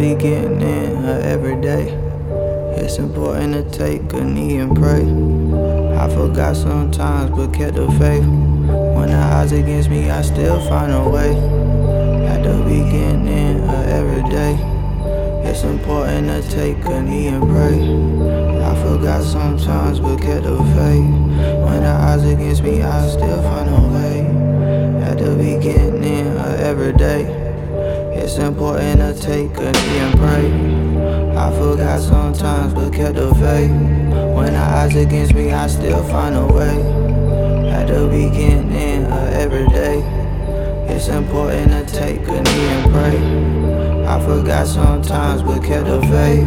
be getting in her every day. It's important to take a knee and pray. I forgot sometimes, but kept the faith. When the odds against me, I still find a way. Had to be getting in her every day. It's important to take a knee and pray. I forgot sometimes, but kept the faith. It's important to take a knee and pray. I forgot sometimes, but kept the faith. When the odds against me, I still find a way. Had to be getting in uh, every day. It's important to take a forgot sometimes, but kept the faith.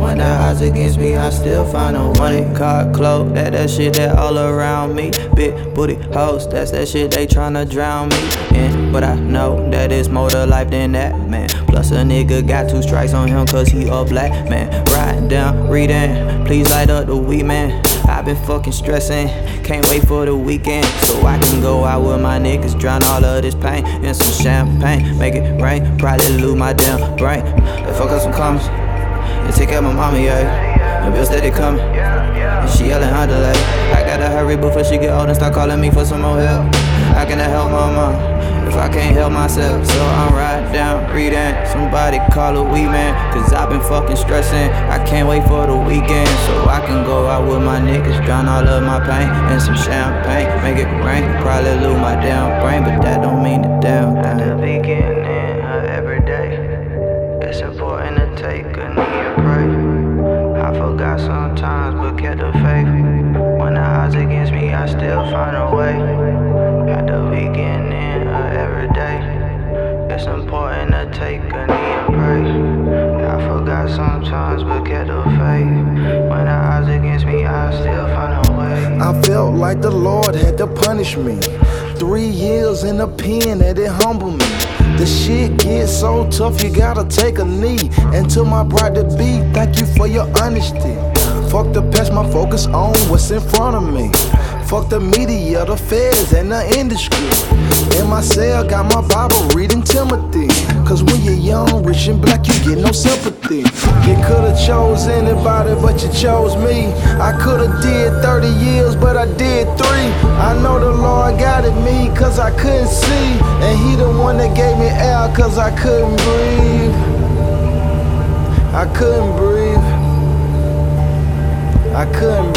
When the odds against me, I still find a way. Car cloak. that that shit that all around me. Big booty hoes, that's that shit they tryna drown me in. But I know that it's more to life than that, man. Plus a nigga got two strikes on him cause he a black man. Riding down, Redan, please light up the weed man. I've been fucking stressing, can't wait for the weekend so I can go out with my niggas, drown all of this pain in some champagne, make it rain. Probably lose my damn brain. Let's fuck up some comments and take of my mama, yeah. The bills steady coming, and she yelling underlay. I gotta hurry before she get old and start calling me for some more help. How I help my mom? if I can't help myself. So I'm right down, Redan. Somebody call a weed man, cause I've been fucking stressing. I can't wait for the weekend so I can go out with my niggas, drown all of my pain and some champagne. Make it rain, probably lose my damn brain, but kept the faith. When the odds against me, I still find a way. Had to be getting in every day. It's important to take a knee and pray. I forgot sometimes, but kept the faith. When the odds against me, I still find a way. I felt like the Lord had to punish me. Three years in the pen that it humbled me. The shit gets so tough, you gotta take a knee. And to my bride to be, thank you for your honesty. Fuck the past, my focus on what's in front of me. Fuck the media, the feds, and the industry. In my cell, got my Bible reading Timothy. Cause when you're young, rich and black, you get no sympathy. You could've chose anybody, but you chose me. I could've did 30 years, but I did three. I know the Lord guided me, cause I couldn't see. And He the one that gave me air, cause I couldn't breathe. I couldn't breathe. I couldn't.